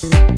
Peace.